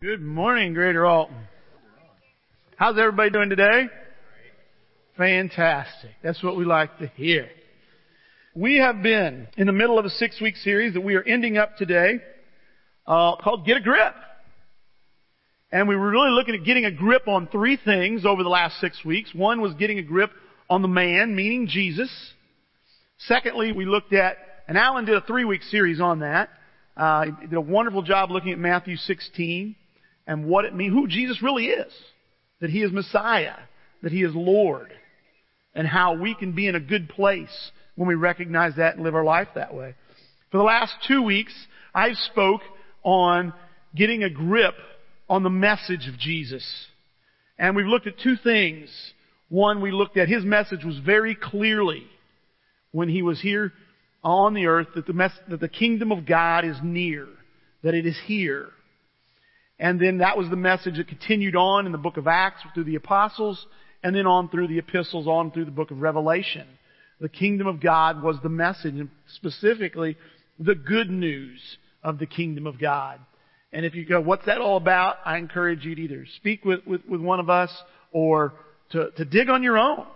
Good morning, Greater Alton. How's everybody doing today? Fantastic. That's what we like to hear. We have been in the middle of a six week series that we are ending up today, uh, called Get a Grip. And we were really looking at getting a grip on three things over the last six weeks. One was getting a grip on the man, meaning Jesus. Secondly, we looked at, and Alan did a three week series on that. Uh, he did a wonderful job looking at Matthew 16 and what it means, who Jesus really is. That He is Messiah. That He is Lord. And how we can be in a good place when we recognize that and live our life that way. For the last two weeks, I've spoke on getting a grip on the message of Jesus. And we've looked at two things. One, we looked at His message was very clearly when He was here on the earth that the, that the kingdom of God is near. That it is here. And then that was the message that continued on in the book of Acts through the apostles and then on through the epistles, on through the book of Revelation. The kingdom of God was the message and specifically the good news of the kingdom of God. And if you go, what's that all about? I encourage you to either speak with, with, with one of us or to, to dig on your own.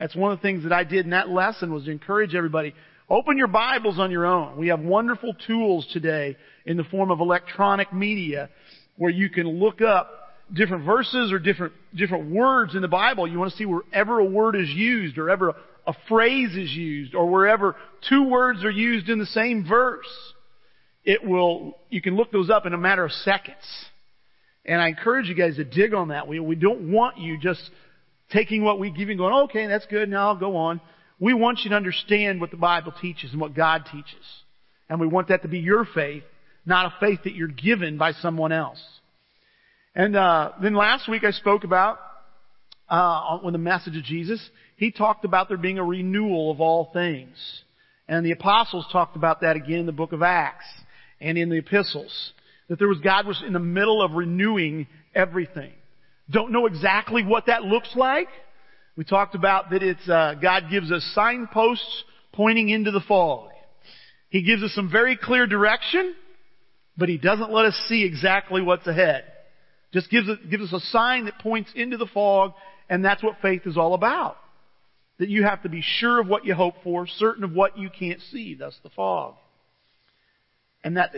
That's one of the things that I did in that lesson was to encourage everybody. Open your Bibles on your own. We have wonderful tools today in the form of electronic media where you can look up different verses or different, different words in the Bible. You want to see wherever a word is used or ever a, phrase is used or wherever two words are used in the same verse. It will, you can look those up in a matter of seconds. And I encourage you guys to dig on that. We, we don't want you just taking what we give and going, okay, that's good, now I'll go on. We want you to understand what the Bible teaches and what God teaches. And we want that to be your faith not a faith that you're given by someone else. And uh, then last week I spoke about uh, the message of Jesus, he talked about there being a renewal of all things, and the apostles talked about that again in the book of Acts and in the epistles. That there was God was in the middle of renewing everything. Don't know exactly what that looks like. We talked about that it's uh, God gives us signposts pointing into the fog. He gives us some very clear direction, but he doesn't let us see exactly what's ahead. Just gives, gives us a sign that points into the fog, and that's what faith is all about. That you have to be sure of what you hope for, certain of what you can't see. That's the fog. And that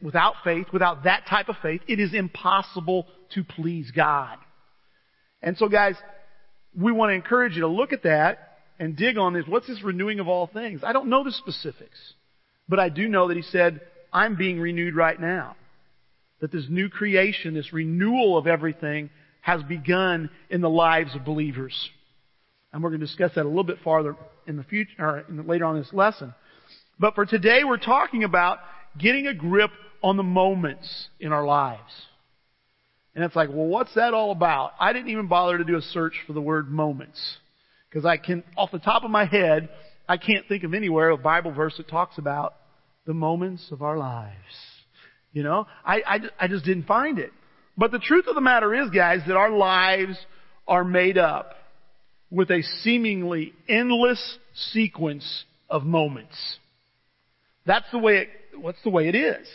without faith, without that type of faith, it is impossible to please God. And so guys, we want to encourage you to look at that and dig on this. What's this renewing of all things? I don't know the specifics, but I do know that he said, I'm being renewed right now. That this new creation, this renewal of everything has begun in the lives of believers. And we're going to discuss that a little bit farther in the future, or the, later on in this lesson. But for today, we're talking about getting a grip on the moments in our lives. And it's like, well, what's that all about? I didn't even bother to do a search for the word moments. Because I can, off the top of my head, I can't think of anywhere a Bible verse that talks about the moments of our lives. You know, I, I, I just didn't find it. But the truth of the matter is, guys, that our lives are made up with a seemingly endless sequence of moments. That's the way it, what's the way it is.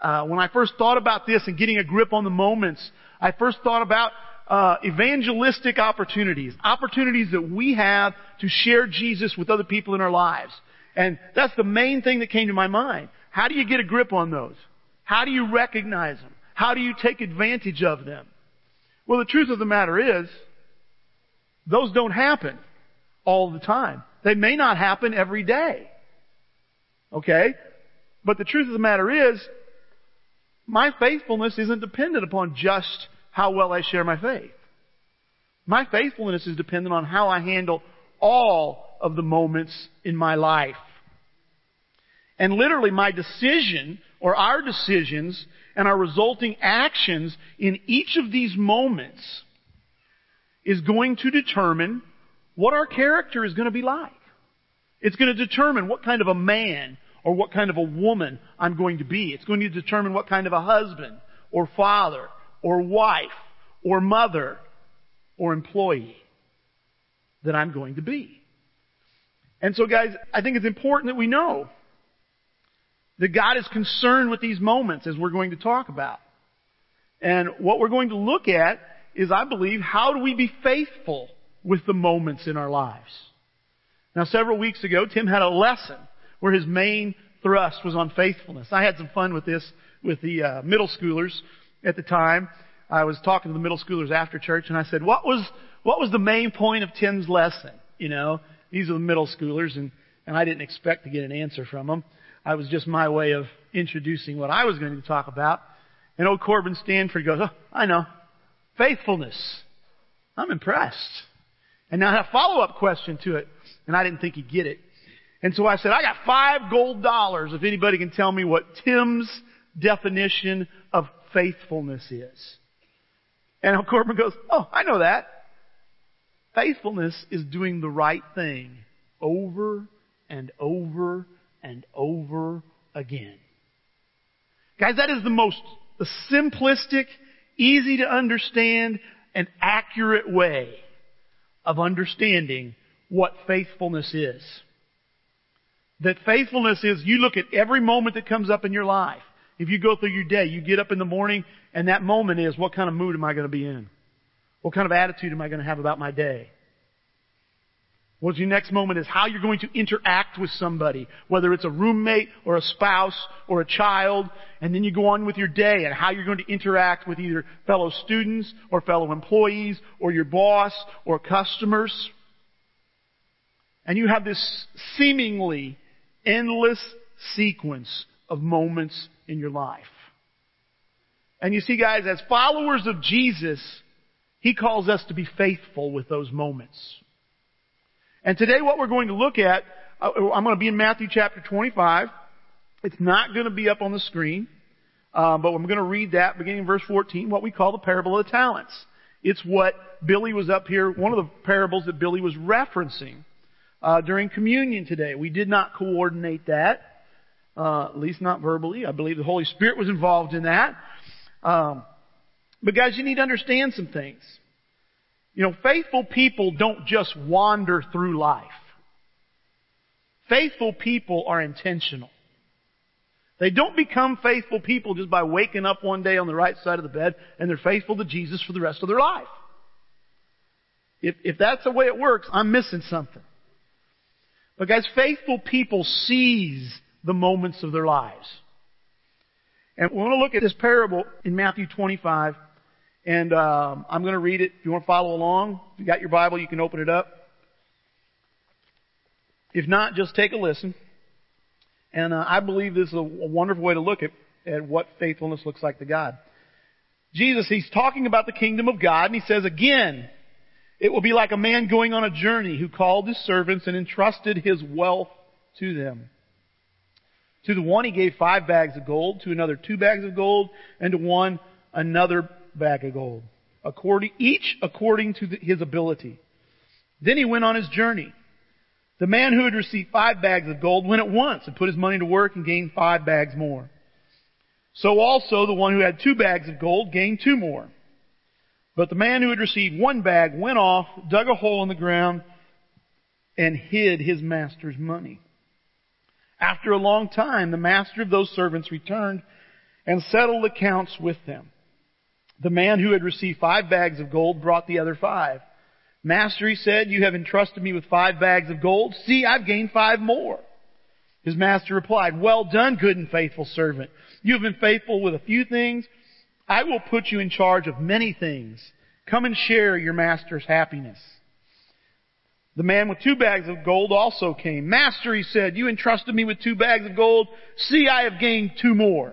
Uh, when I first thought about this and getting a grip on the moments, I first thought about uh, evangelistic opportunities, opportunities that we have to share Jesus with other people in our lives. And that's the main thing that came to my mind. How do you get a grip on those? How do you recognize them? How do you take advantage of them? Well, the truth of the matter is, those don't happen all the time. They may not happen every day. Okay? But the truth of the matter is, my faithfulness isn't dependent upon just how well I share my faith. My faithfulness is dependent on how I handle all of the moments in my life. And literally my decision or our decisions and our resulting actions in each of these moments is going to determine what our character is going to be like. It's going to determine what kind of a man or what kind of a woman I'm going to be. It's going to determine what kind of a husband or father or wife or mother or employee that I'm going to be. And so guys, I think it's important that we know that God is concerned with these moments as we're going to talk about. And what we're going to look at is, I believe, how do we be faithful with the moments in our lives? Now, several weeks ago, Tim had a lesson where his main thrust was on faithfulness. I had some fun with this with the uh, middle schoolers at the time. I was talking to the middle schoolers after church, and I said, "What was what was the main point of Tim's lesson?" You know, these are the middle schoolers, and and I didn't expect to get an answer from them. I was just my way of introducing what I was going to talk about. And old Corbin Stanford goes, "Oh, I know, faithfulness. I'm impressed." And now I have a follow-up question to it, and I didn't think he'd get it. And so I said, I got five gold dollars if anybody can tell me what Tim's definition of faithfulness is. And old Corbin goes, Oh, I know that. Faithfulness is doing the right thing over and over and over again. Guys, that is the most simplistic, easy to understand, and accurate way of understanding what faithfulness is. That faithfulness is you look at every moment that comes up in your life. If you go through your day, you get up in the morning and that moment is what kind of mood am I going to be in? What kind of attitude am I going to have about my day? What's your next moment is how you're going to interact with somebody, whether it's a roommate or a spouse or a child, and then you go on with your day and how you're going to interact with either fellow students or fellow employees or your boss or customers. And you have this seemingly endless sequence of moments in your life. And you see guys, as followers of Jesus, He calls us to be faithful with those moments. And today what we're going to look at, uh, I'm going to be in Matthew chapter 25. It's not going to be up on the screen, uh, but I'm going to read that beginning in verse 14, what we call the parable of the talents. It's what Billy was up here, one of the parables that Billy was referencing uh, during communion today. We did not coordinate that, uh, at least not verbally. I believe the Holy Spirit was involved in that. Um, but guys, you need to understand some things. You know, faithful people don't just wander through life. Faithful people are intentional. They don't become faithful people just by waking up one day on the right side of the bed and they're faithful to Jesus for the rest of their life. If, if that's the way it works, I'm missing something. But guys, faithful people seize the moments of their lives. And we want to look at this parable in Matthew 25. And um, I'm going to read it. If you want to follow along, if you got your Bible, you can open it up. If not, just take a listen. And uh, I believe this is a, a wonderful way to look at, at what faithfulness looks like to God. Jesus, he's talking about the kingdom of God, and he says, again, it will be like a man going on a journey who called his servants and entrusted his wealth to them. To the one he gave five bags of gold, to another two bags of gold, and to one another bag of gold, according, each according to the, his ability. Then he went on his journey. The man who had received five bags of gold went at once and put his money to work and gained five bags more. So also the one who had two bags of gold gained two more. But the man who had received one bag went off, dug a hole in the ground, and hid his master's money. After a long time, the master of those servants returned and settled accounts with them. The man who had received five bags of gold brought the other five. Master, he said, you have entrusted me with five bags of gold. See, I've gained five more. His master replied, well done, good and faithful servant. You have been faithful with a few things. I will put you in charge of many things. Come and share your master's happiness. The man with two bags of gold also came. Master, he said, you entrusted me with two bags of gold. See, I have gained two more.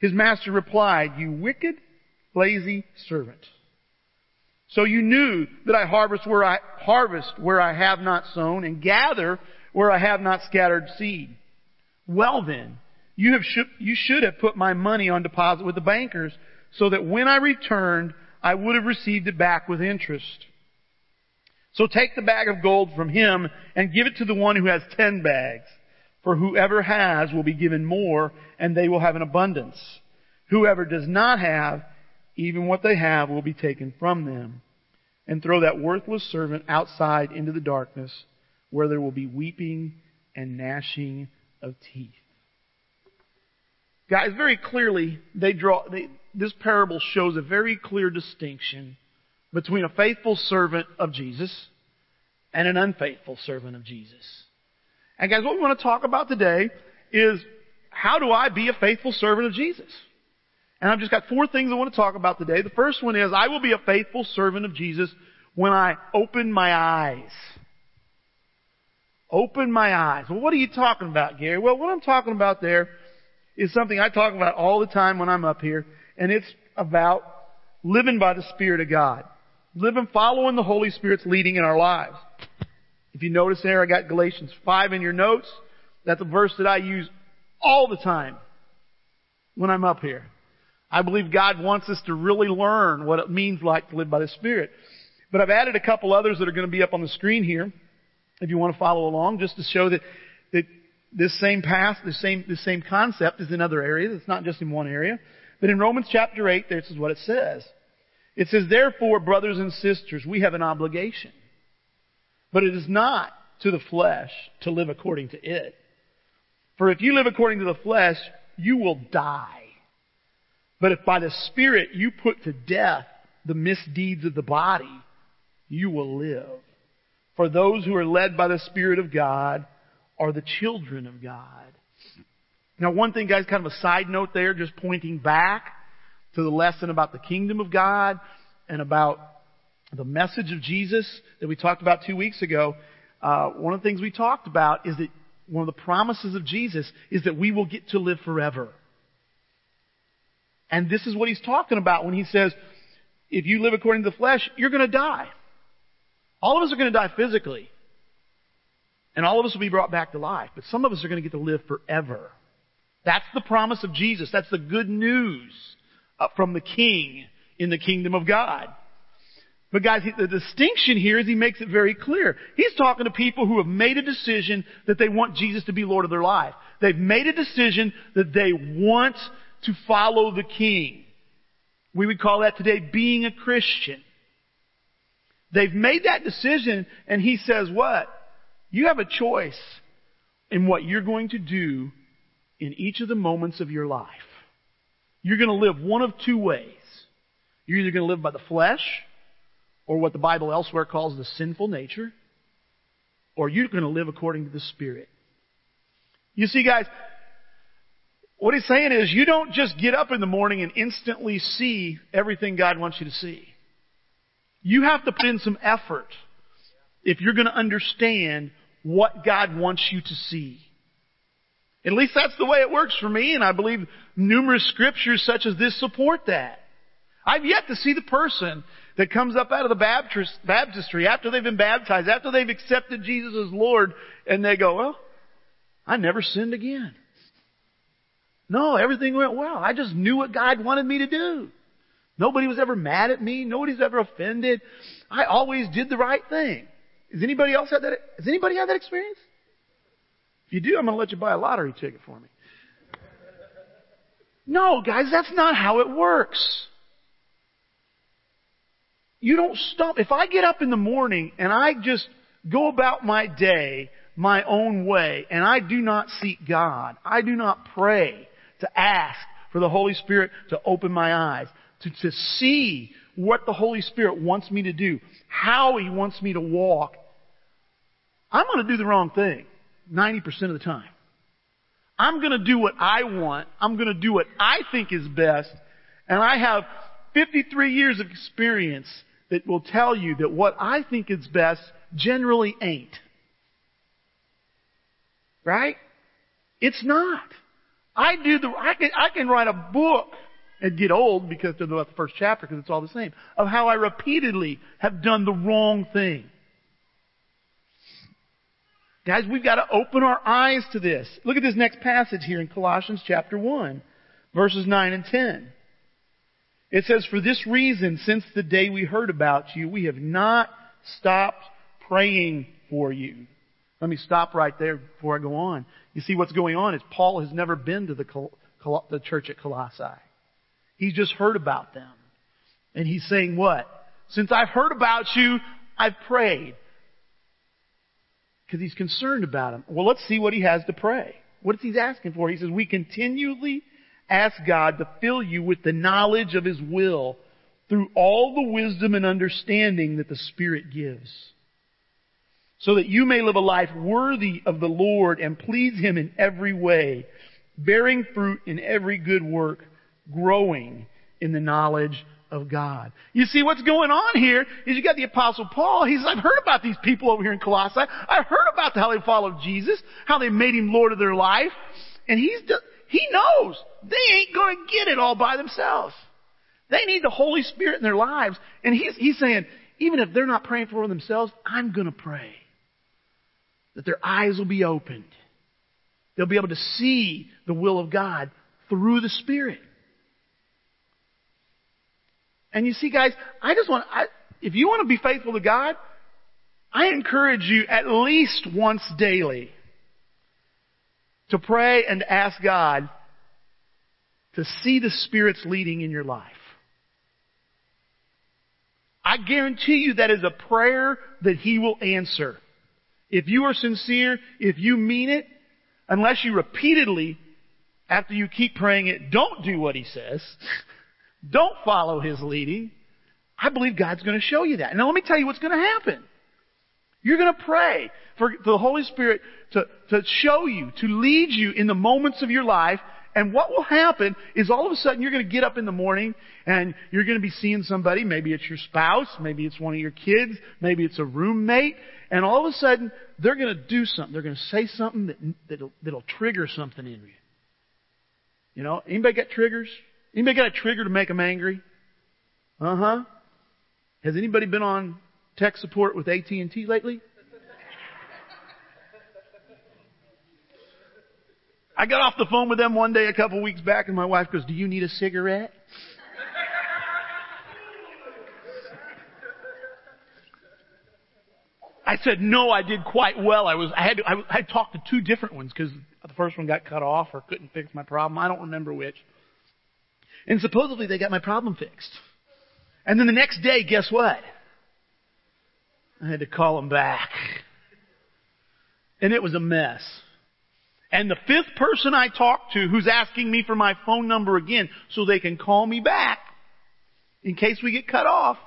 His master replied, You wicked, lazy servant. So you knew that I harvest where I harvest where I have not sown and gather where I have not scattered seed. Well then, you have sh- you should have put my money on deposit with the bankers, so that when I returned, I would have received it back with interest. So take the bag of gold from him and give it to the one who has ten bags. For whoever has will be given more, and they will have an abundance. Whoever does not have, even what they have will be taken from them. And throw that worthless servant outside into the darkness, where there will be weeping and gnashing of teeth. Guys, very clearly, they draw, they, this parable shows a very clear distinction between a faithful servant of Jesus and an unfaithful servant of Jesus. And guys, what we want to talk about today is how do I be a faithful servant of Jesus? And I've just got four things I want to talk about today. The first one is I will be a faithful servant of Jesus when I open my eyes. Open my eyes. Well, what are you talking about, Gary? Well, what I'm talking about there is something I talk about all the time when I'm up here, and it's about living by the Spirit of God. Living following the Holy Spirit's leading in our lives. If you notice there, I got Galatians 5 in your notes. That's a verse that I use all the time when I'm up here. I believe God wants us to really learn what it means like to live by the Spirit. But I've added a couple others that are going to be up on the screen here, if you want to follow along, just to show that, that this same path, the same, the same concept is in other areas. It's not just in one area. But in Romans chapter 8, this is what it says. It says, therefore, brothers and sisters, we have an obligation. But it is not to the flesh to live according to it. For if you live according to the flesh, you will die. But if by the Spirit you put to death the misdeeds of the body, you will live. For those who are led by the Spirit of God are the children of God. Now one thing guys, kind of a side note there, just pointing back to the lesson about the kingdom of God and about the message of Jesus that we talked about two weeks ago. Uh, one of the things we talked about is that one of the promises of Jesus is that we will get to live forever. And this is what he's talking about when he says, if you live according to the flesh, you're going to die. All of us are going to die physically. And all of us will be brought back to life. But some of us are going to get to live forever. That's the promise of Jesus. That's the good news uh, from the King in the kingdom of God. But guys, the distinction here is he makes it very clear. He's talking to people who have made a decision that they want Jesus to be Lord of their life. They've made a decision that they want to follow the King. We would call that today being a Christian. They've made that decision and he says what? You have a choice in what you're going to do in each of the moments of your life. You're going to live one of two ways. You're either going to live by the flesh, or what the Bible elsewhere calls the sinful nature, or you're going to live according to the Spirit. You see, guys, what he's saying is you don't just get up in the morning and instantly see everything God wants you to see. You have to put in some effort if you're going to understand what God wants you to see. At least that's the way it works for me, and I believe numerous scriptures such as this support that. I've yet to see the person that comes up out of the Baptist, baptistry after they've been baptized, after they've accepted Jesus as Lord, and they go, well, I never sinned again. No, everything went well. I just knew what God wanted me to do. Nobody was ever mad at me. Nobody's ever offended. I always did the right thing. Has anybody else had that? Has anybody had that experience? If you do, I'm going to let you buy a lottery ticket for me. No, guys, that's not how it works. You don't stop. If I get up in the morning and I just go about my day my own way and I do not seek God, I do not pray to ask for the Holy Spirit to open my eyes, to, to see what the Holy Spirit wants me to do, how He wants me to walk, I'm going to do the wrong thing 90% of the time. I'm going to do what I want. I'm going to do what I think is best. And I have 53 years of experience that will tell you that what I think is best generally ain't. Right? It's not. I do the, I can, I can write a book and get old because of the first chapter because it's all the same of how I repeatedly have done the wrong thing. Guys, we've got to open our eyes to this. Look at this next passage here in Colossians chapter 1, verses 9 and 10. It says, For this reason, since the day we heard about you, we have not stopped praying for you. Let me stop right there before I go on. You see what's going on is Paul has never been to the, Col- the church at Colossae. He's just heard about them. And he's saying what? Since I've heard about you, I've prayed. Because he's concerned about them. Well, let's see what he has to pray. What is he asking for? He says, we continually ask God to fill you with the knowledge of His will through all the wisdom and understanding that the Spirit gives. So that you may live a life worthy of the Lord and please Him in every way, bearing fruit in every good work, growing in the knowledge of God. You see what's going on here is you got the apostle Paul. He's, I've heard about these people over here in Colossae. I've heard about how they followed Jesus, how they made him Lord of their life. And he's, he knows they ain't going to get it all by themselves. They need the Holy Spirit in their lives. And he's, he's saying, even if they're not praying for themselves, I'm going to pray that their eyes will be opened. They'll be able to see the will of God through the Spirit. And you see, guys, I just want, I, if you want to be faithful to God, I encourage you at least once daily to pray and ask God to see the Spirit's leading in your life. I guarantee you that is a prayer that He will answer. If you are sincere, if you mean it, unless you repeatedly, after you keep praying it, don't do what He says, don't follow His leading, I believe God's going to show you that. Now let me tell you what's going to happen. You're going to pray for the Holy Spirit to, to show you, to lead you in the moments of your life. And what will happen is all of a sudden you're going to get up in the morning and you're going to be seeing somebody. Maybe it's your spouse. Maybe it's one of your kids. Maybe it's a roommate. And all of a sudden they're going to do something. They're going to say something that, that'll, that'll trigger something in you. You know, anybody got triggers? Anybody got a trigger to make them angry? Uh huh. Has anybody been on tech support with AT&T lately? I got off the phone with them one day a couple weeks back and my wife goes, do you need a cigarette? I said, no, I did quite well. I was, I had to, I, I talked to two different ones because the first one got cut off or couldn't fix my problem. I don't remember which. And supposedly they got my problem fixed. And then the next day, guess what? I had to call them back. And it was a mess. And the fifth person I talked to who's asking me for my phone number again so they can call me back in case we get cut off.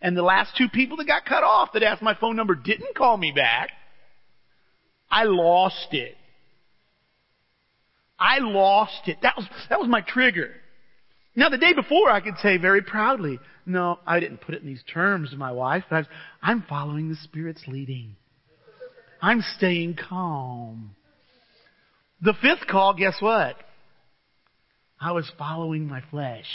And the last two people that got cut off that asked my phone number didn't call me back. I lost it. I lost it. That was, that was my trigger. Now the day before I could say very proudly, no, I didn't put it in these terms to my wife, but I was, I'm following the Spirit's leading. I'm staying calm. The fifth call, guess what? I was following my flesh.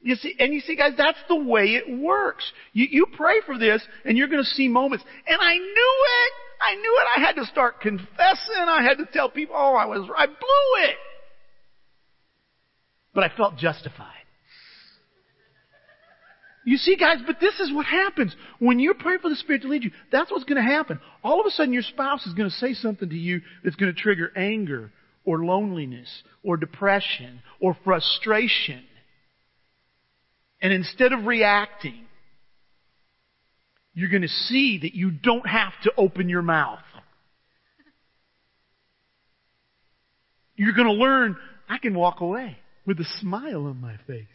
You see, and you see, guys, that's the way it works. You, you pray for this, and you're going to see moments. And I knew it. I knew it. I had to start confessing. I had to tell people, oh, I was, I blew it but I felt justified. You see, guys, but this is what happens. When you pray for the Spirit to lead you, that's what's going to happen. All of a sudden, your spouse is going to say something to you that's going to trigger anger or loneliness or depression or frustration. And instead of reacting, you're going to see that you don't have to open your mouth. You're going to learn, I can walk away with a smile on my face.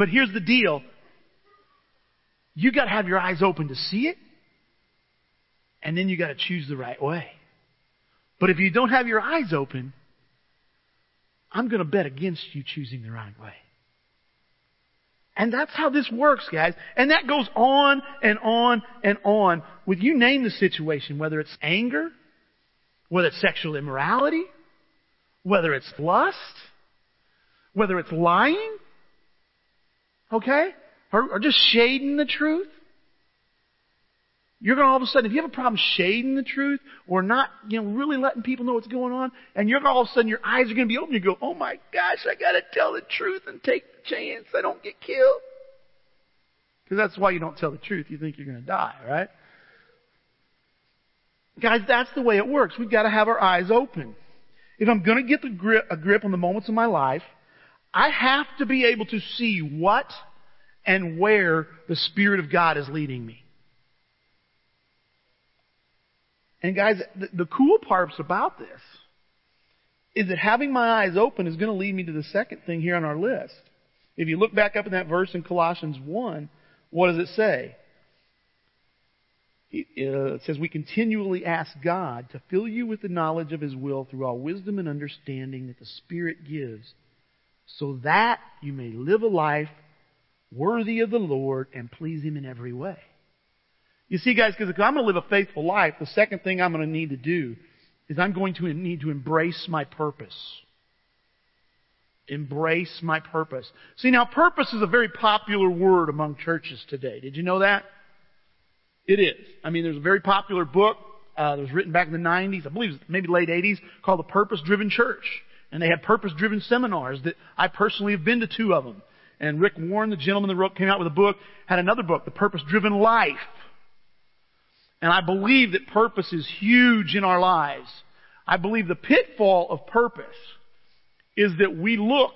But here's the deal. You gotta have your eyes open to see it, and then you gotta choose the right way. But if you don't have your eyes open, I'm gonna bet against you choosing the right way. And that's how this works, guys. And that goes on and on and on with you name the situation, whether it's anger, whether it's sexual immorality, whether it's lust, whether it's lying, okay, or, or just shading the truth. You're going to all of a sudden, if you have a problem shading the truth or not, you know, really letting people know what's going on, and you're all of a sudden your eyes are going to be open. You go, oh my gosh, I got to tell the truth and take the chance I don't get killed. Because that's why you don't tell the truth. You think you're going to die, right? Guys, that's the way it works. We've got to have our eyes open. If I'm going to get the grip, a grip on the moments of my life, I have to be able to see what and where the Spirit of God is leading me. And guys, the, cool parts about this is that having my eyes open is going to lead me to the second thing here on our list. If you look back up in that verse in Colossians 1, what does it say? Uh, it says, We continually ask God to fill you with the knowledge of His will through all wisdom and understanding that the Spirit gives, so that you may live a life worthy of the Lord and please Him in every way. You see, guys, because if I'm going to live a faithful life, the second thing I'm going to need to do is I'm going to need to embrace my purpose. Embrace my purpose. See, now purpose is a very popular word among churches today. Did you know that? It is. I mean, there's a very popular book uh, that was written back in the 90s, I believe maybe late 80s, called The Purpose Driven Church. And they had purpose driven seminars that I personally have been to two of them. And Rick Warren, the gentleman that wrote, came out with a book, had another book, The Purpose Driven Life. And I believe that purpose is huge in our lives. I believe the pitfall of purpose is that we look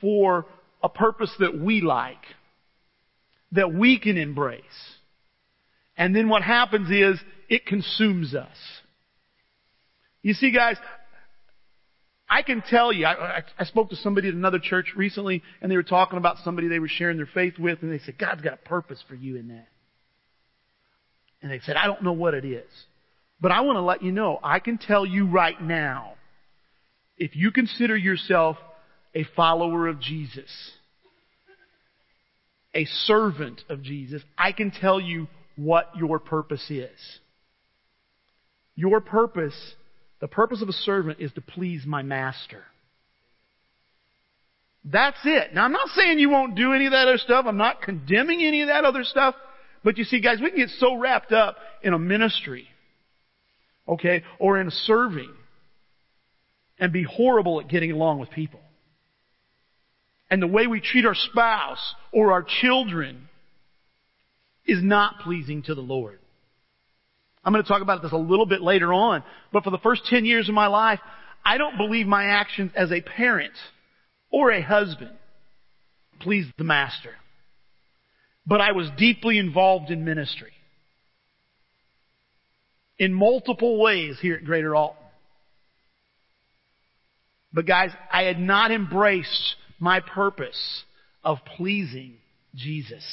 for a purpose that we like, that we can embrace. And then what happens is it consumes us. You see, guys, I can tell you, I, I, spoke to somebody at another church recently, and they were talking about somebody they were sharing their faith with, and they said, God's got a purpose for you in that. And they said, I don't know what it is. But I want to let you know, I can tell you right now, if you consider yourself a follower of Jesus, a servant of Jesus, I can tell you what your purpose is. Your purpose, the purpose of a servant is to please my master. That's it. Now I'm not saying you won't do any of that other stuff. I'm not condemning any of that other stuff. But you see, guys, we can get so wrapped up in a ministry, okay, or in serving, and be horrible at getting along with people. And the way we treat our spouse or our children is not pleasing to the Lord. I'm going to talk about this a little bit later on, but for the first 10 years of my life, I don't believe my actions as a parent or a husband pleased the master but I was deeply involved in ministry. In multiple ways here at Greater Alton. But guys, I had not embraced my purpose of pleasing Jesus.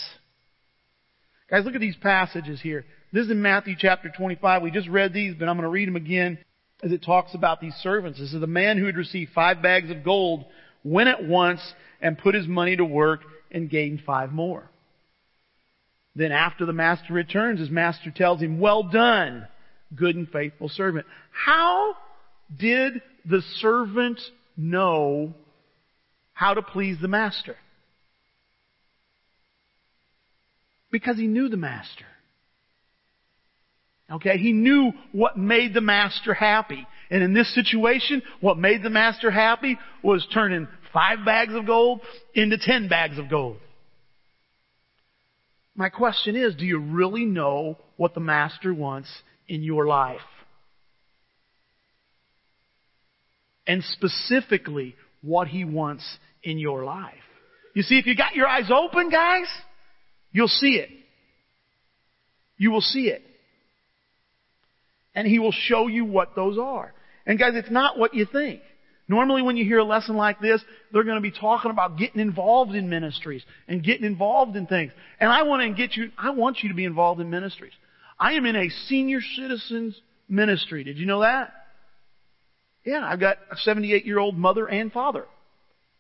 Guys, look at these passages here. This is in Matthew chapter 25. We just read these, but I'm going to read them again as it talks about these servants. This is the man who had received five bags of gold went at once and put his money to work and gained five more. Then after the master returns, his master tells him, well done, good and faithful servant. How did the servant know how to please the master? Because he knew the master. Okay, he knew what made the master happy. And in this situation, what made the master happy was turning five bags of gold into ten bags of gold. My question is, do you really know what the Master wants in your life? And specifically, what He wants in your life. You see, if you got your eyes open, guys, you'll see it. You will see it. And He will show you what those are. And guys, it's not what you think. Normally when you hear a lesson like this, they're going to be talking about getting involved in ministries and getting involved in things. And I want to get you, I want you to be involved in ministries. I am in a senior citizens ministry. Did you know that? Yeah, I've got a 78 year old mother and father.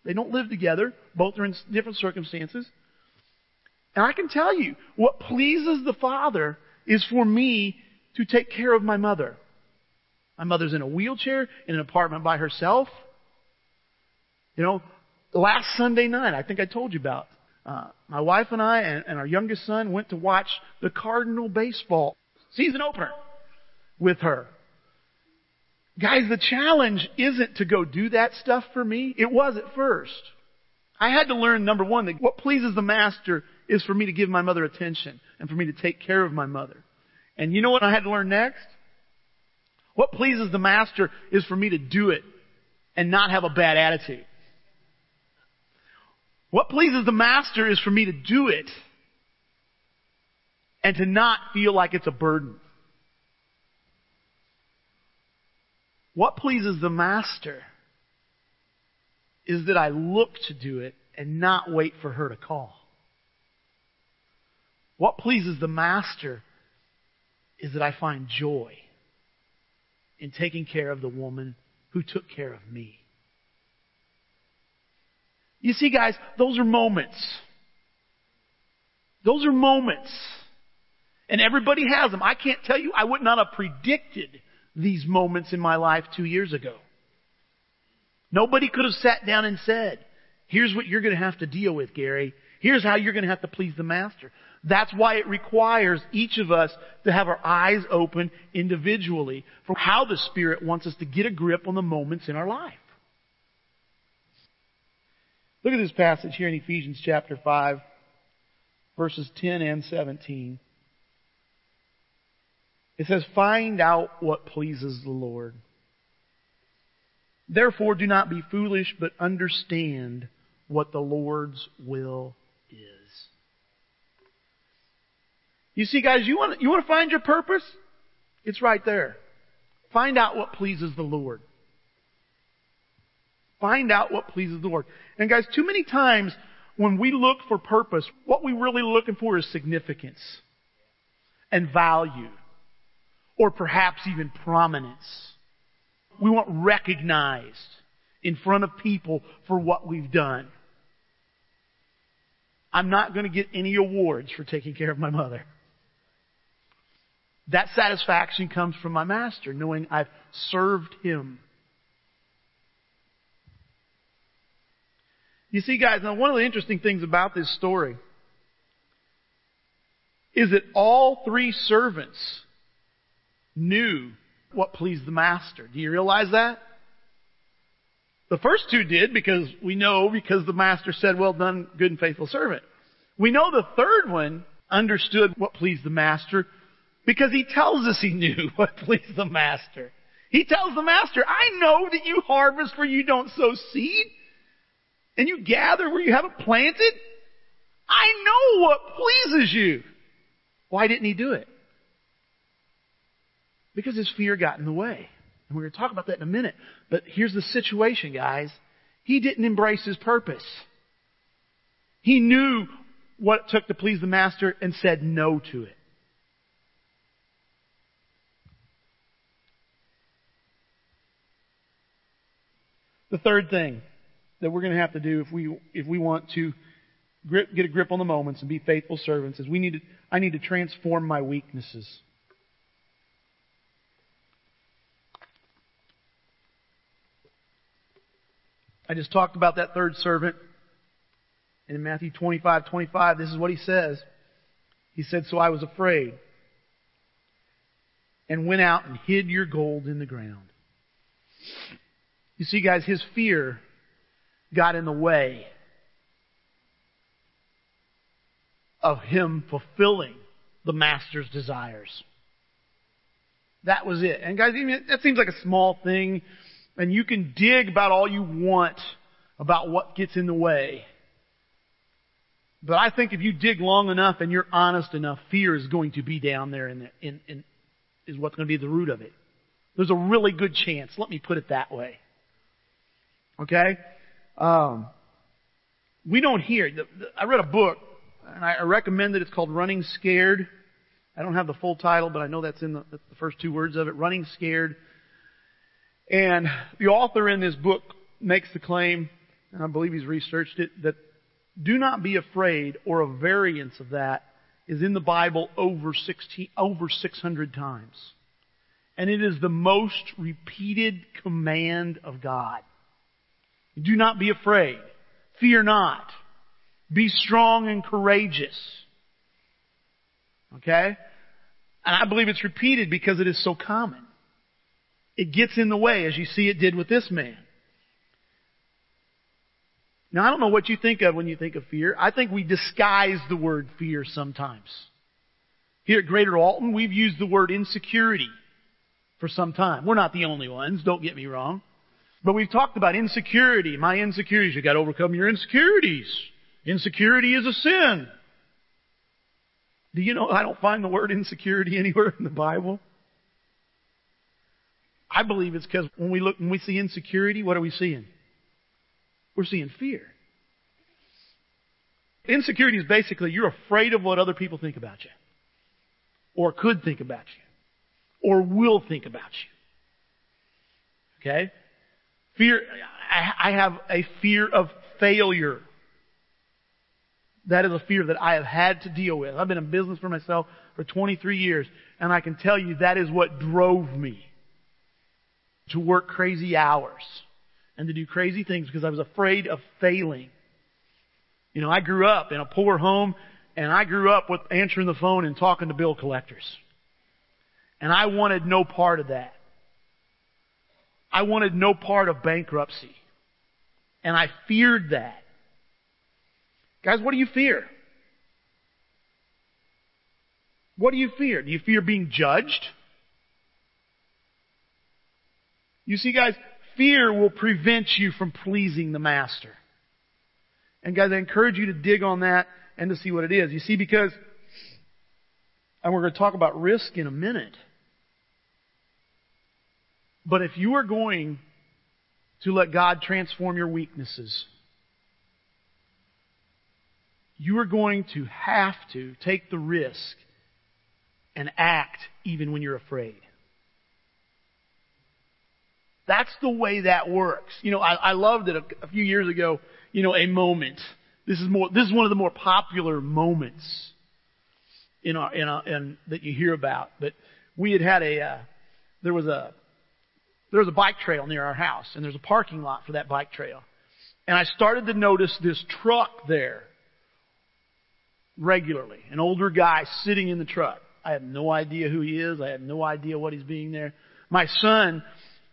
They don't live together. Both are in different circumstances. And I can tell you, what pleases the father is for me to take care of my mother. My mother's in a wheelchair in an apartment by herself. You know, last Sunday night, I think I told you about, uh, my wife and I and, and our youngest son went to watch the Cardinal baseball Season opener with her. Guys, the challenge isn't to go do that stuff for me. It was at first. I had to learn, number one, that what pleases the master is for me to give my mother attention and for me to take care of my mother. And you know what I had to learn next? What pleases the master is for me to do it and not have a bad attitude. What pleases the master is for me to do it and to not feel like it's a burden. What pleases the master is that I look to do it and not wait for her to call. What pleases the master is that I find joy in taking care of the woman who took care of me. You see, guys, those are moments. Those are moments. And everybody has them. I can't tell you, I would not have predicted these moments in my life two years ago. Nobody could have sat down and said, here's what you're going to have to deal with, Gary. Here's how you're going to have to please the master. That's why it requires each of us to have our eyes open individually for how the Spirit wants us to get a grip on the moments in our life. Look at this passage here in Ephesians chapter 5, verses 10 and 17. It says, Find out what pleases the Lord. Therefore, do not be foolish, but understand what the Lord's will is. You see, guys, you want, you want to find your purpose? It's right there. Find out what pleases the Lord. Find out what pleases the Lord. And guys, too many times when we look for purpose, what we're really looking for is significance and value or perhaps even prominence. We want recognized in front of people for what we've done. I'm not going to get any awards for taking care of my mother. That satisfaction comes from my master, knowing I've served him. You see, guys, now one of the interesting things about this story is that all three servants knew what pleased the master. Do you realize that? The first two did because we know because the master said, well done, good and faithful servant. We know the third one understood what pleased the master because he tells us he knew what pleased the master. He tells the master, I know that you harvest where you don't sow seed and you gather where you haven't planted. I know what pleases you. Why didn't he do it? Because his fear got in the way. And we're going to talk about that in a minute. But here's the situation, guys. He didn't embrace his purpose. He knew what it took to please the master and said no to it. The third thing that we're going to have to do if we if we want to grip, get a grip on the moments and be faithful servants is we need to I need to transform my weaknesses. I just talked about that third servant. And in Matthew 25, 25, this is what he says. He said, So I was afraid and went out and hid your gold in the ground. You see, guys, his fear got in the way of him fulfilling the master's desires. That was it. And guys, that seems like a small thing and you can dig about all you want about what gets in the way. But I think if you dig long enough and you're honest enough, fear is going to be down there in, the, in, in is what's going to be the root of it. There's a really good chance. Let me put it that way. Okay? Um, we don't hear. The, the, I read a book, and I, recommend it. It's called Running Scared. I don't have the full title, but I know that's in the, the first two words of it. Running Scared and the author in this book makes the claim, and I believe he's researched it, that do not be afraid or a variance of that is in the Bible over 16, over 600 times. And it is the most repeated command of God. Do not be afraid. Fear not. Be strong and courageous. Okay? And I believe it's repeated because it is so common. It gets in the way as you see it did with this man. Now I don't know what you think of when you think of fear. I think we disguise the word fear sometimes. Here at Greater Alton, we've used the word insecurity for some time. We're not the only ones, don't get me wrong. But we've talked about insecurity, my insecurities. You've gotta overcome your insecurities. Insecurity is a sin. Do you know I don't find the word insecurity anywhere in the Bible? I believe it's because when we look, when we see insecurity, what are we seeing? We're seeing fear. Insecurity is basically you're afraid of what other people think about you. Or could think about you. Or will think about you. Okay? Fear, I have a fear of failure. That is a fear that I have had to deal with. I've been in business for myself for 23 years, and I can tell you that is what drove me to work crazy hours and to do crazy things because I was afraid of failing. You know, I grew up in a poor home and I grew up with answering the phone and talking to bill collectors. And I wanted no part of that. I wanted no part of bankruptcy. And I feared that. Guys, what do you fear? What do you fear? Do you fear being judged? You see, guys, fear will prevent you from pleasing the master. And guys, I encourage you to dig on that and to see what it is. You see, because, and we're going to talk about risk in a minute. But if you are going to let God transform your weaknesses, you are going to have to take the risk and act even when you're afraid. That's the way that works. You know, I, I loved it a, a few years ago. You know, a moment. This is more. This is one of the more popular moments in our in, our, in that you hear about. But we had had a uh, there was a there was a bike trail near our house, and there's a parking lot for that bike trail. And I started to notice this truck there regularly. An older guy sitting in the truck. I have no idea who he is. I have no idea what he's being there. My son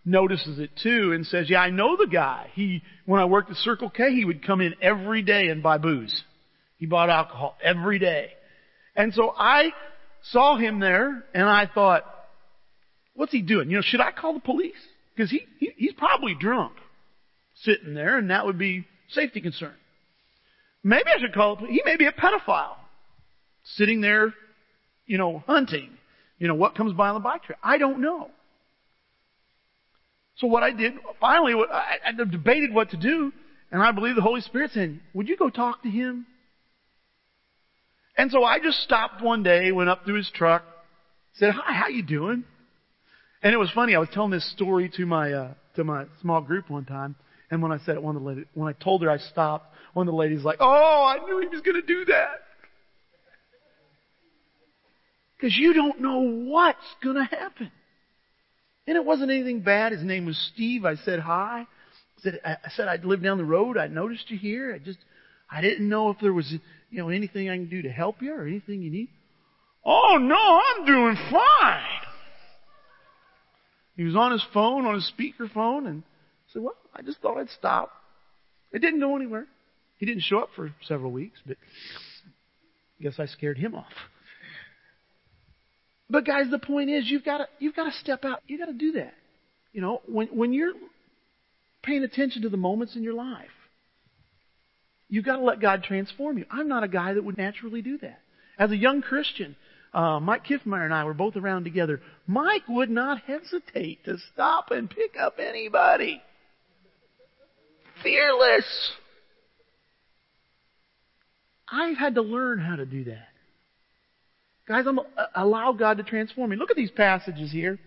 notices it too and says, yeah, I know the guy. He, when I worked at Circle K, he would come in every day and buy booze. He bought alcohol every day. And so I saw him there and I thought, what's he doing? You know, should I call the police? Because he, he, he's probably drunk sitting there and that would be safety concern. Maybe I should call, he may be a pedophile sitting there, you know, hunting. You know, what comes by on the bike trail? I don't know. So what I did, finally, I, I debated what to do, and I believe the Holy Spirit said, would you go talk to him? And so I just stopped one day, went up to his truck, said, hi, how you doing? And it was funny, I was telling this story to my, uh, to my small group one time, and when I said it, one of the ladies, when I told her I stopped, one of the ladies like, oh, I knew he was gonna do that. Cause you don't know what's gonna happen. And it wasn't anything bad. His name was Steve. I said hi. I said, I said I'd live down the road. I noticed you here. I just, I didn't know if there was, you know, anything I can do to help you or anything you need. Oh no, I'm doing fine. He was on his phone, on his speakerphone, and said, well, I just thought I'd stop. It didn't go anywhere. He didn't show up for several weeks, but I guess I scared him off. But guys, the point is you've got to you've got to step out. You've got to do that. You know, when when you're paying attention to the moments in your life, you've got to let God transform you. I'm not a guy that would naturally do that. As a young Christian, uh, Mike Kiffmeyer and I were both around together. Mike would not hesitate to stop and pick up anybody. Fearless. I've had to learn how to do that. Guys, I'm, uh, allow God to transform me. Look at these passages here.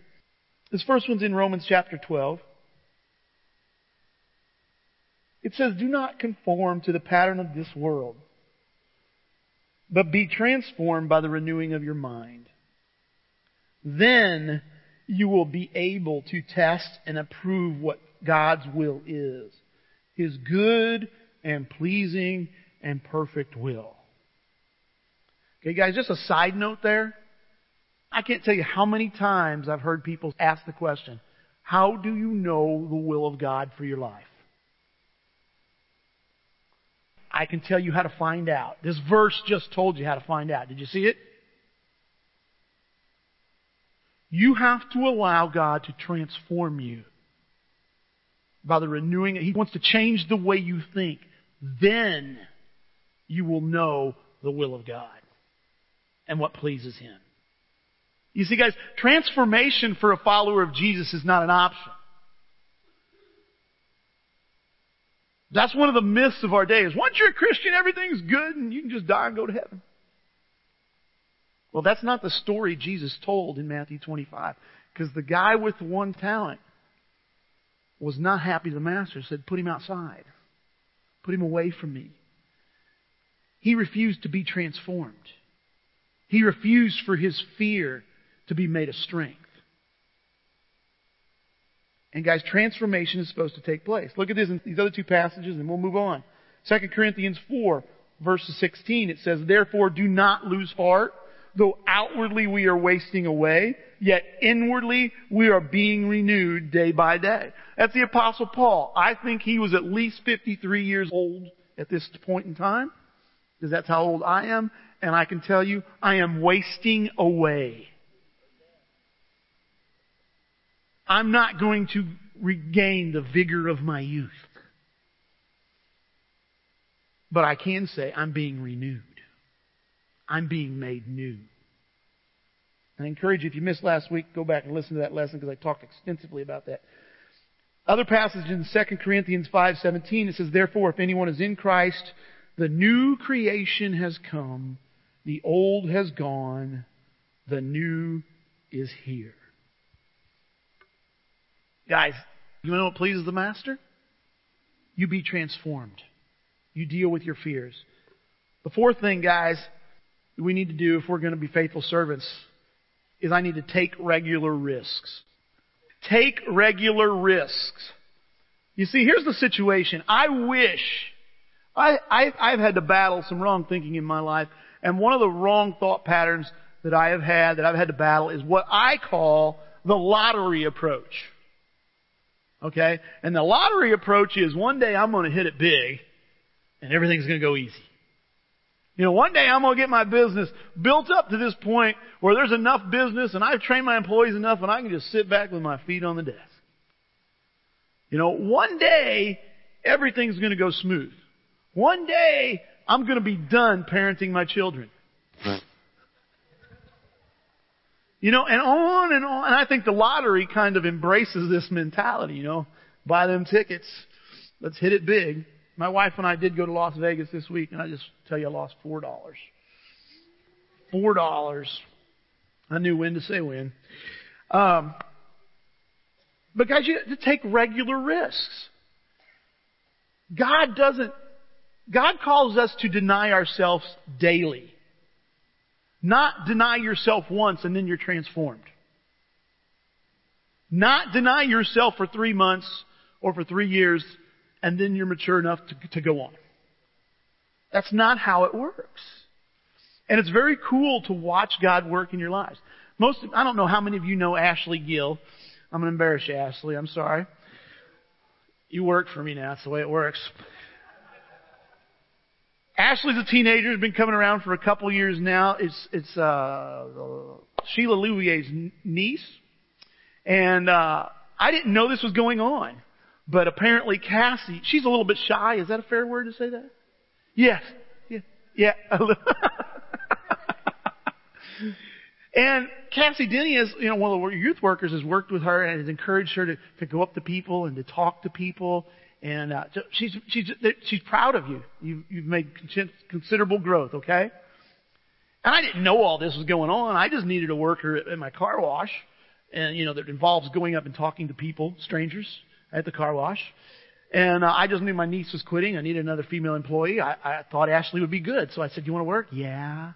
This first one's in Romans chapter 12. It says, Do not conform to the pattern of this world, but be transformed by the renewing of your mind. Then you will be able to test and approve what God's will is. His good and pleasing and perfect will. Okay, guys, just a side note there. I can't tell you how many times I've heard people ask the question, how do you know the will of God for your life? I can tell you how to find out. This verse just told you how to find out. Did you see it? You have to allow God to transform you by the renewing. He wants to change the way you think. Then you will know the will of God and what pleases Him. You see, guys, transformation for a follower of Jesus is not an option. That's one of the myths of our day is once you're a Christian, everything's good and you can just die and go to heaven. Well, that's not the story Jesus told in Matthew 25. Because the guy with one talent was not happy. The master said, put him outside. Put him away from me. He refused to be transformed. He refused for his fear to be made a strength. And guys, transformation is supposed to take place. Look at this in these other two passages and we'll move on. 2 Corinthians 4 verse 16, it says, Therefore do not lose heart, though outwardly we are wasting away, yet inwardly we are being renewed day by day. That's the apostle Paul. I think he was at least 53 years old at this point in time, because that's how old I am, and I can tell you, I am wasting away. I'm not going to regain the vigor of my youth. But I can say I'm being renewed. I'm being made new. I encourage you, if you missed last week, go back and listen to that lesson because I talked extensively about that. Other passage in 2 Corinthians 5:17 it says therefore if anyone is in Christ the new creation has come the old has gone the new is here. Guys, you know what pleases the master? You be transformed. You deal with your fears. The fourth thing, guys, we need to do if we're going to be faithful servants is I need to take regular risks. Take regular risks. You see, here's the situation. I wish, I, I, I've had to battle some wrong thinking in my life, and one of the wrong thought patterns that I have had, that I've had to battle, is what I call the lottery approach. Okay? And the lottery approach is one day I'm going to hit it big, and everything's going to go easy. You know, one day I'm going to get my business built up to this point where there's enough business and I've trained my employees enough and I can just sit back with my feet on the desk. You know, one day everything's going to go smooth. One day I'm going to be done parenting my children. You know, and on and on. And I think the lottery kind of embraces this mentality, you know. Buy them tickets. Let's hit it big. My wife and I did go to Las Vegas this week, and I just tell you, I lost four dollars. Four dollars. I knew when to say when. Um, but guys, you have to take regular risks. God doesn't. God calls us to deny ourselves daily. Not deny yourself once and then you're transformed. Not deny yourself for three months or for three years and then you're mature enough to, to go on. That's not how it works. And it's very cool to watch God work in your lives. Most, I don't know how many of you know Ashley Gill. I'm going to embarrass you, Ashley. I'm sorry. You work for me now. That's the way it works. Ashley's a teenager. Has been coming around for a couple years now. It's it's uh, Sheila Louvier's niece, and uh, I didn't know this was going on. But apparently Cassie, she's a little bit shy. Is that a fair word to say that? Yes. Yeah. Yeah. and Cassie Denny is, you know, one of the youth workers has worked with her and has encouraged her to, to go up to people and to talk to people. And uh, so she's she's she's proud of you. You've you've made considerable growth. Okay. And I didn't know all this was going on. I just needed a worker at my car wash, and you know that involves going up and talking to people, strangers at the car wash. And uh, I just knew my niece was quitting. I needed another female employee. I, I thought Ashley would be good. So I said, you want to work? Yeah.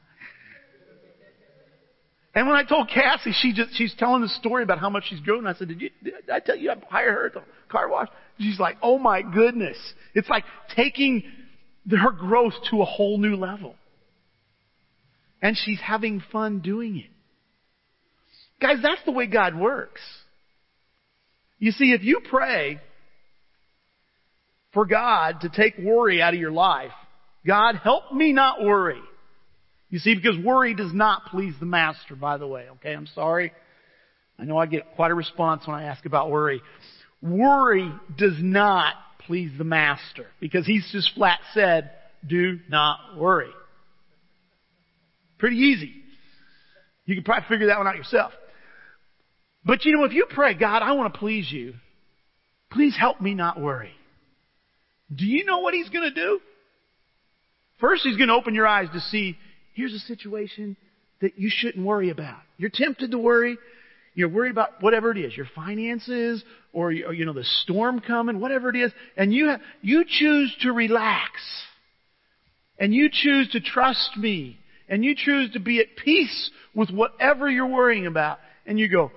And when I told Cassie, she just, she's telling the story about how much she's grown. I said, did, you, did I tell you I hired her at the car wash? She's like, oh my goodness. It's like taking her growth to a whole new level. And she's having fun doing it. Guys, that's the way God works. You see, if you pray for God to take worry out of your life, God, help me not worry. You see, because worry does not please the master, by the way. Okay, I'm sorry. I know I get quite a response when I ask about worry. Worry does not please the master because he's just flat said, do not worry. Pretty easy. You can probably figure that one out yourself. But you know, if you pray, God, I want to please you. Please help me not worry. Do you know what he's going to do? First, he's going to open your eyes to see, here's a situation that you shouldn't worry about. You're tempted to worry. You're worried about whatever it is, your finances, or, you know, the storm coming, whatever it is, and you, have, you choose to relax. And you choose to trust me. And you choose to be at peace with whatever you're worrying about. And you go,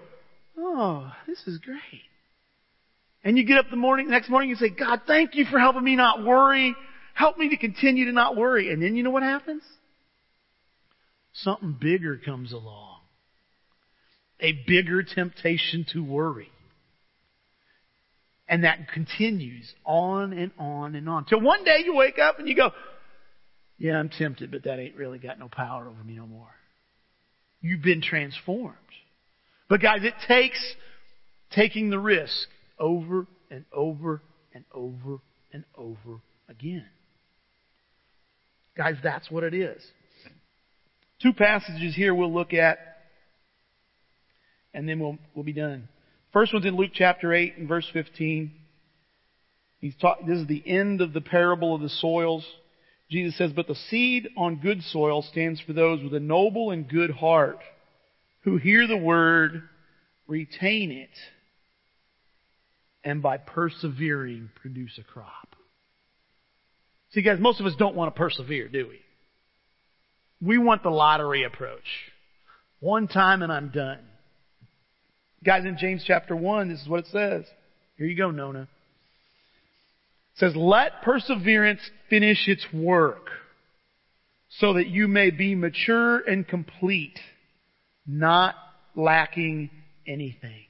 oh, this is great. And you get up the morning, next morning and say, God, thank you for helping me not worry. Help me to continue to not worry. And then you know what happens? Something bigger comes along. A bigger temptation to worry. And that continues on and on and on. Till one day you wake up and you go, yeah, I'm tempted, but that ain't really got no power over me no more. You've been transformed. But guys, it takes taking the risk over and over and over and over again. Guys, that's what it is. Two passages here we'll look at, and then we'll, we'll be done. First one's in Luke chapter 8 and verse 15. He's taught, this is the end of the parable of the soils. Jesus says, But the seed on good soil stands for those with a noble and good heart who hear the word, retain it, and by persevering produce a crop. See guys, most of us don't want to persevere, do we? We want the lottery approach. One time and I'm done. Guys, in James chapter 1, this is what it says. Here you go, Nona. It says, let perseverance finish its work so that you may be mature and complete, not lacking anything.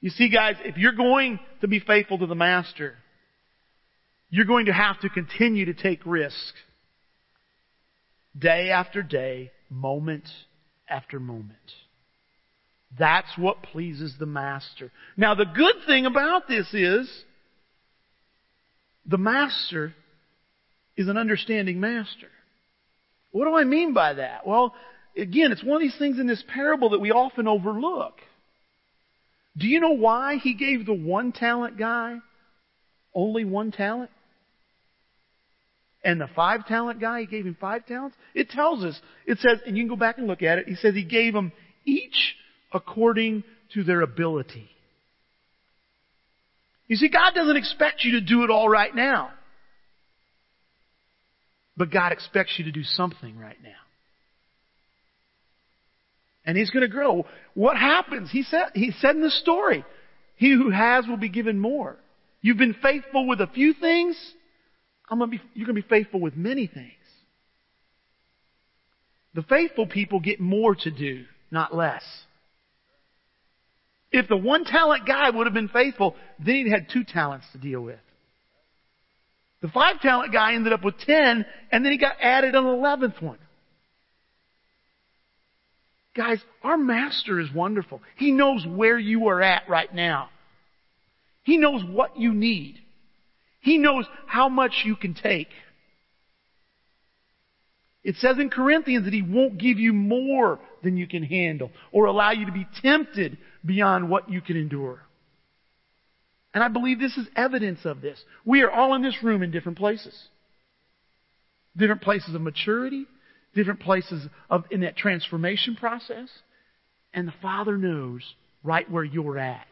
You see, guys, if you're going to be faithful to the Master, you're going to have to continue to take risks. Day after day, moment after moment. That's what pleases the Master. Now the good thing about this is, the Master is an understanding Master. What do I mean by that? Well, again, it's one of these things in this parable that we often overlook. Do you know why he gave the one talent guy only one talent? And the five talent guy, he gave him five talents? It tells us, it says, and you can go back and look at it, he says he gave them each according to their ability. You see, God doesn't expect you to do it all right now. But God expects you to do something right now. And He's going to grow. What happens? He said, He said in the story, He who has will be given more. You've been faithful with a few things. I'm to be, you're going to be faithful with many things. The faithful people get more to do, not less. If the one talent guy would have been faithful, then he'd had two talents to deal with. The five talent guy ended up with ten, and then he got added an eleventh one. Guys, our master is wonderful. He knows where you are at right now. He knows what you need. He knows how much you can take. It says in Corinthians that He won't give you more than you can handle or allow you to be tempted beyond what you can endure. And I believe this is evidence of this. We are all in this room in different places. Different places of maturity, different places of, in that transformation process. And the Father knows right where you're at.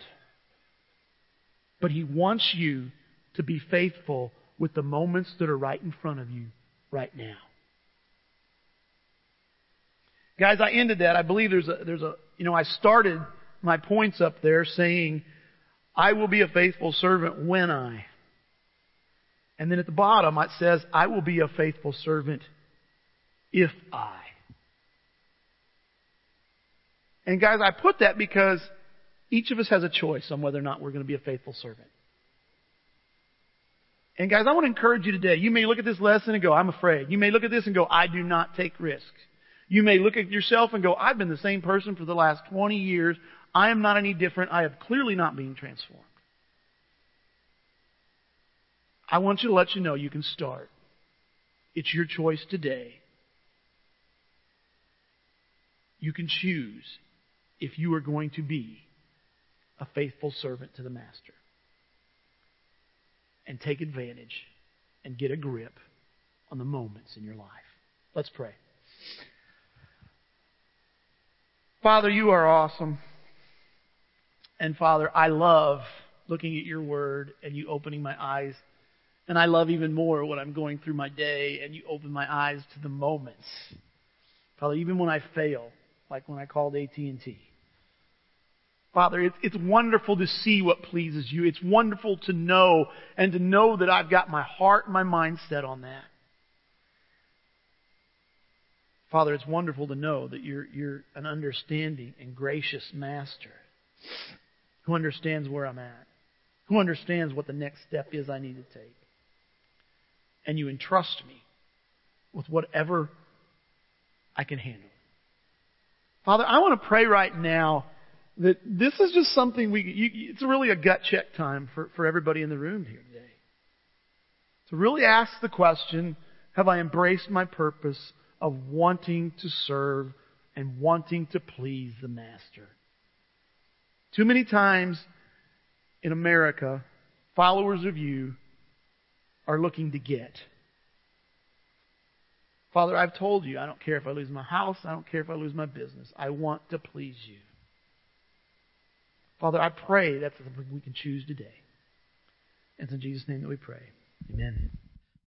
But He wants you to be faithful with the moments that are right in front of you right now. Guys, I ended that. I believe there's a, there's a, you know, I started my points up there saying, I will be a faithful servant when I. And then at the bottom it says, I will be a faithful servant if I. And guys, I put that because each of us has a choice on whether or not we're going to be a faithful servant. And guys, I want to encourage you today. You may look at this lesson and go, I'm afraid. You may look at this and go, I do not take risks. You may look at yourself and go, I've been the same person for the last 20 years. I am not any different. I have clearly not been transformed. I want you to let you know you can start. It's your choice today. You can choose if you are going to be a faithful servant to the Master and take advantage and get a grip on the moments in your life. Let's pray. Father, you are awesome. And Father, I love looking at your word and you opening my eyes. And I love even more when I'm going through my day and you open my eyes to the moments. Father, even when I fail, like when I called AT&T. Father, it's, it's wonderful to see what pleases you. It's wonderful to know and to know that I've got my heart and my mind set on that. Father, it's wonderful to know that you're, you're an understanding and gracious master who understands where I'm at, who understands what the next step is I need to take. And you entrust me with whatever I can handle. Father, I want to pray right now that this is just something we, you, it's really a gut check time for, for everybody in the room here today. To really ask the question, have I embraced my purpose? of wanting to serve and wanting to please the Master. Too many times in America, followers of you are looking to get. Father, I've told you, I don't care if I lose my house, I don't care if I lose my business. I want to please you. Father, I pray that's something we can choose today. It's in Jesus' name that we pray. Amen.